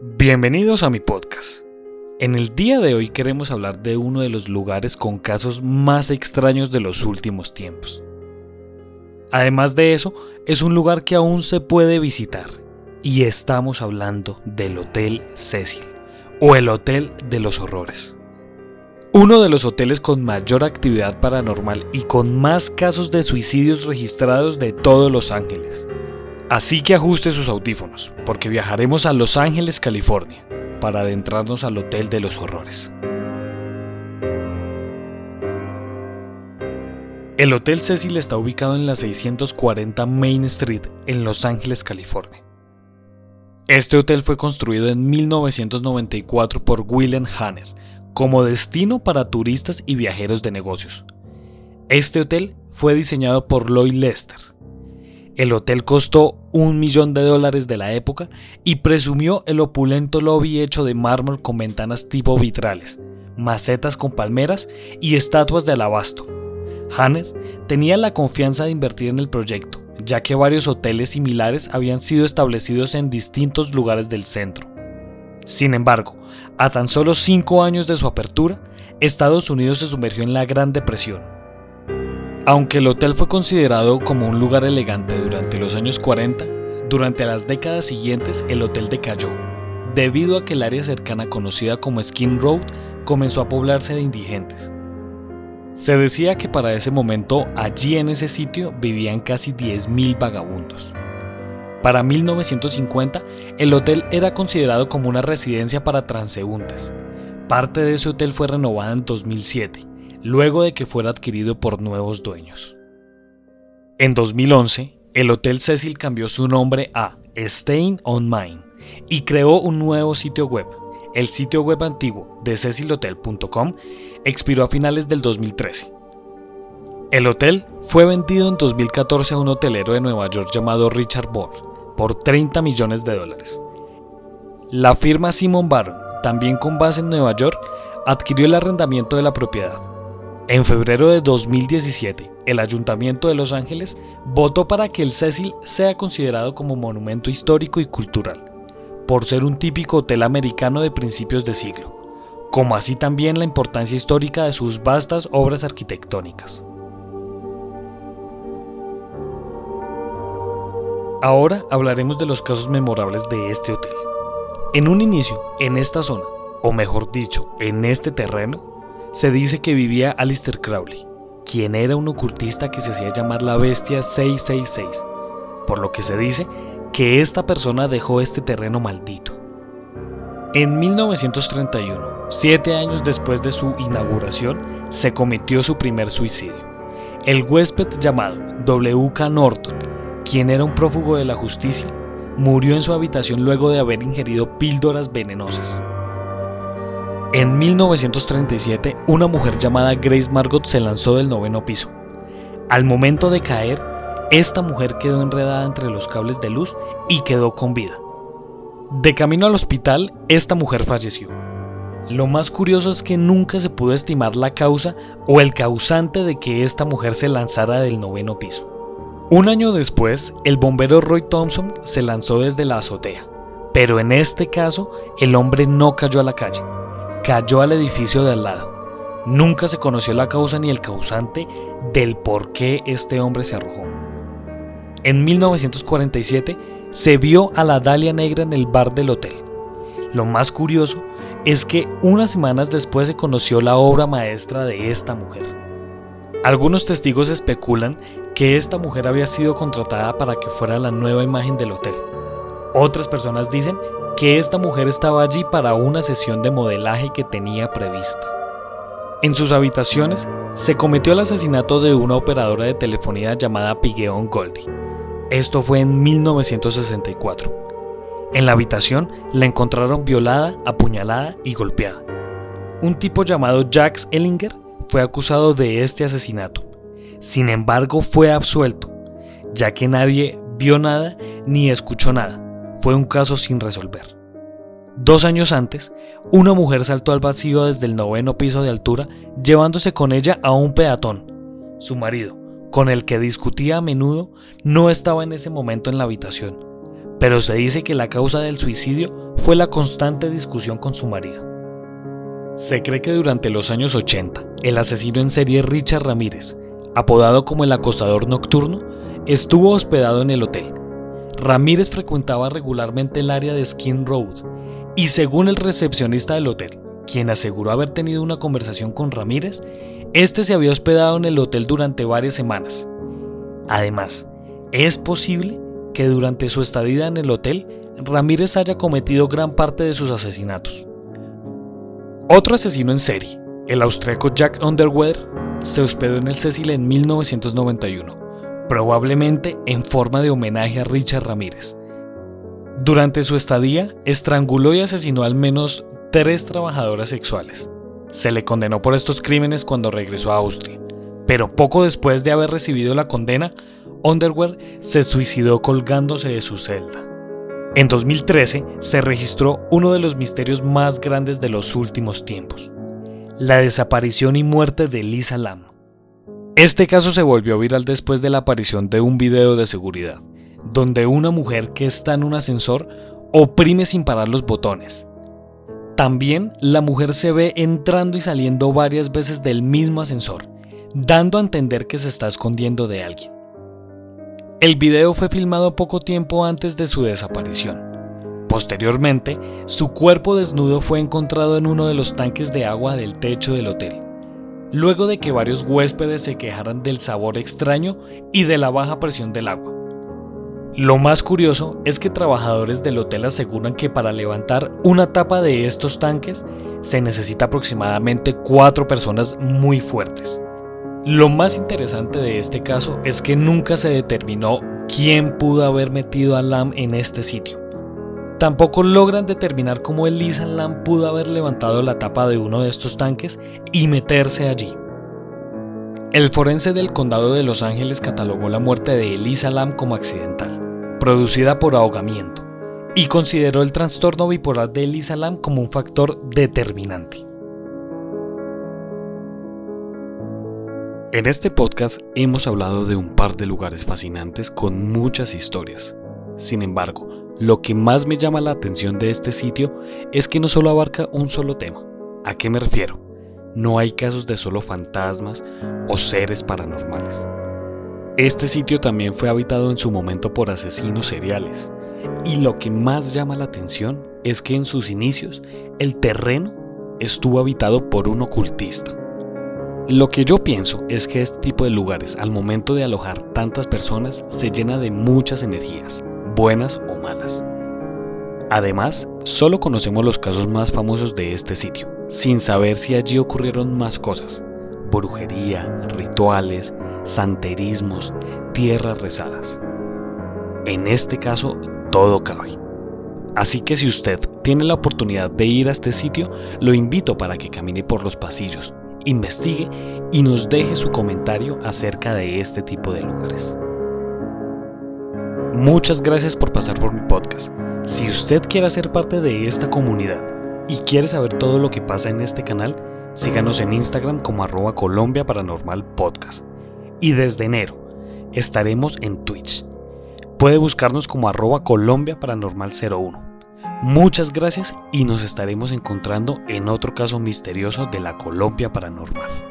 Bienvenidos a mi podcast. En el día de hoy queremos hablar de uno de los lugares con casos más extraños de los últimos tiempos. Además de eso, es un lugar que aún se puede visitar y estamos hablando del Hotel Cecil o el Hotel de los Horrores. Uno de los hoteles con mayor actividad paranormal y con más casos de suicidios registrados de todos Los Ángeles. Así que ajuste sus audífonos, porque viajaremos a Los Ángeles, California, para adentrarnos al Hotel de los Horrores. El Hotel Cecil está ubicado en la 640 Main Street, en Los Ángeles, California. Este hotel fue construido en 1994 por William Hanner como destino para turistas y viajeros de negocios. Este hotel fue diseñado por Lloyd Lester. El hotel costó un millón de dólares de la época y presumió el opulento lobby hecho de mármol con ventanas tipo vitrales, macetas con palmeras y estatuas de alabastro. Hanner tenía la confianza de invertir en el proyecto ya que varios hoteles similares habían sido establecidos en distintos lugares del centro. Sin embargo, a tan solo cinco años de su apertura, Estados Unidos se sumergió en la Gran Depresión. Aunque el hotel fue considerado como un lugar elegante durante los años 40, durante las décadas siguientes el hotel decayó, debido a que el área cercana conocida como Skin Road comenzó a poblarse de indigentes. Se decía que para ese momento allí en ese sitio vivían casi 10.000 vagabundos. Para 1950, el hotel era considerado como una residencia para transeúntes. Parte de ese hotel fue renovada en 2007, luego de que fuera adquirido por nuevos dueños. En 2011, el Hotel Cecil cambió su nombre a Stain on Mine y creó un nuevo sitio web, el sitio web antiguo de cecilhotel.com, expiró a finales del 2013. El hotel fue vendido en 2014 a un hotelero de Nueva York llamado Richard Bohr por 30 millones de dólares. La firma Simon Baron, también con base en Nueva York, adquirió el arrendamiento de la propiedad. En febrero de 2017, el Ayuntamiento de Los Ángeles votó para que el Cecil sea considerado como monumento histórico y cultural, por ser un típico hotel americano de principios de siglo como así también la importancia histórica de sus vastas obras arquitectónicas. Ahora hablaremos de los casos memorables de este hotel. En un inicio, en esta zona, o mejor dicho, en este terreno, se dice que vivía Alistair Crowley, quien era un ocultista que se hacía llamar la Bestia 666, por lo que se dice que esta persona dejó este terreno maldito. En 1931, Siete años después de su inauguración, se cometió su primer suicidio. El huésped llamado W.K. Norton, quien era un prófugo de la justicia, murió en su habitación luego de haber ingerido píldoras venenosas. En 1937, una mujer llamada Grace Margot se lanzó del noveno piso. Al momento de caer, esta mujer quedó enredada entre los cables de luz y quedó con vida. De camino al hospital, esta mujer falleció. Lo más curioso es que nunca se pudo estimar la causa o el causante de que esta mujer se lanzara del noveno piso. Un año después, el bombero Roy Thompson se lanzó desde la azotea, pero en este caso el hombre no cayó a la calle, cayó al edificio de al lado. Nunca se conoció la causa ni el causante del por qué este hombre se arrojó. En 1947 se vio a la Dalia Negra en el bar del hotel. Lo más curioso es que unas semanas después se conoció la obra maestra de esta mujer. Algunos testigos especulan que esta mujer había sido contratada para que fuera la nueva imagen del hotel. Otras personas dicen que esta mujer estaba allí para una sesión de modelaje que tenía prevista. En sus habitaciones se cometió el asesinato de una operadora de telefonía llamada Pigueón Goldie. Esto fue en 1964. En la habitación la encontraron violada, apuñalada y golpeada. Un tipo llamado Jax Ellinger fue acusado de este asesinato. Sin embargo, fue absuelto, ya que nadie vio nada ni escuchó nada. Fue un caso sin resolver. Dos años antes, una mujer saltó al vacío desde el noveno piso de altura, llevándose con ella a un peatón. Su marido, con el que discutía a menudo, no estaba en ese momento en la habitación pero se dice que la causa del suicidio fue la constante discusión con su marido. Se cree que durante los años 80, el asesino en serie Richard Ramírez, apodado como el acosador nocturno, estuvo hospedado en el hotel. Ramírez frecuentaba regularmente el área de Skin Road y según el recepcionista del hotel, quien aseguró haber tenido una conversación con Ramírez, este se había hospedado en el hotel durante varias semanas. Además, es posible que durante su estadía en el hotel, Ramírez haya cometido gran parte de sus asesinatos. Otro asesino en serie, el austríaco Jack Underweather, se hospedó en el Cecil en 1991, probablemente en forma de homenaje a Richard Ramírez. Durante su estadía, estranguló y asesinó al menos tres trabajadoras sexuales. Se le condenó por estos crímenes cuando regresó a Austria, pero poco después de haber recibido la condena, Underwear se suicidó colgándose de su celda. En 2013 se registró uno de los misterios más grandes de los últimos tiempos, la desaparición y muerte de Lisa Lam. Este caso se volvió viral después de la aparición de un video de seguridad, donde una mujer que está en un ascensor oprime sin parar los botones. También la mujer se ve entrando y saliendo varias veces del mismo ascensor, dando a entender que se está escondiendo de alguien. El video fue filmado poco tiempo antes de su desaparición. Posteriormente, su cuerpo desnudo fue encontrado en uno de los tanques de agua del techo del hotel, luego de que varios huéspedes se quejaran del sabor extraño y de la baja presión del agua. Lo más curioso es que trabajadores del hotel aseguran que para levantar una tapa de estos tanques se necesita aproximadamente cuatro personas muy fuertes. Lo más interesante de este caso es que nunca se determinó quién pudo haber metido a Lam en este sitio. Tampoco logran determinar cómo Elisa Lam pudo haber levantado la tapa de uno de estos tanques y meterse allí. El forense del condado de Los Ángeles catalogó la muerte de Elisa Lam como accidental producida por ahogamiento, y consideró el trastorno bipolar de Elisa Lam como un factor determinante. En este podcast hemos hablado de un par de lugares fascinantes con muchas historias. Sin embargo, lo que más me llama la atención de este sitio es que no solo abarca un solo tema. ¿A qué me refiero? No hay casos de solo fantasmas o seres paranormales. Este sitio también fue habitado en su momento por asesinos seriales, y lo que más llama la atención es que en sus inicios el terreno estuvo habitado por un ocultista. Lo que yo pienso es que este tipo de lugares al momento de alojar tantas personas se llena de muchas energías, buenas o malas. Además, solo conocemos los casos más famosos de este sitio, sin saber si allí ocurrieron más cosas, brujería, rituales, santerismos, tierras rezadas. En este caso, todo cabe. Así que si usted tiene la oportunidad de ir a este sitio, lo invito para que camine por los pasillos, investigue y nos deje su comentario acerca de este tipo de lugares. Muchas gracias por pasar por mi podcast. Si usted quiere ser parte de esta comunidad y quiere saber todo lo que pasa en este canal, síganos en Instagram como arroba Colombia Paranormal Podcast y desde enero estaremos en Twitch. Puede buscarnos como arroba Colombia Paranormal 01. Muchas gracias y nos estaremos encontrando en otro caso misterioso de la Colombia Paranormal.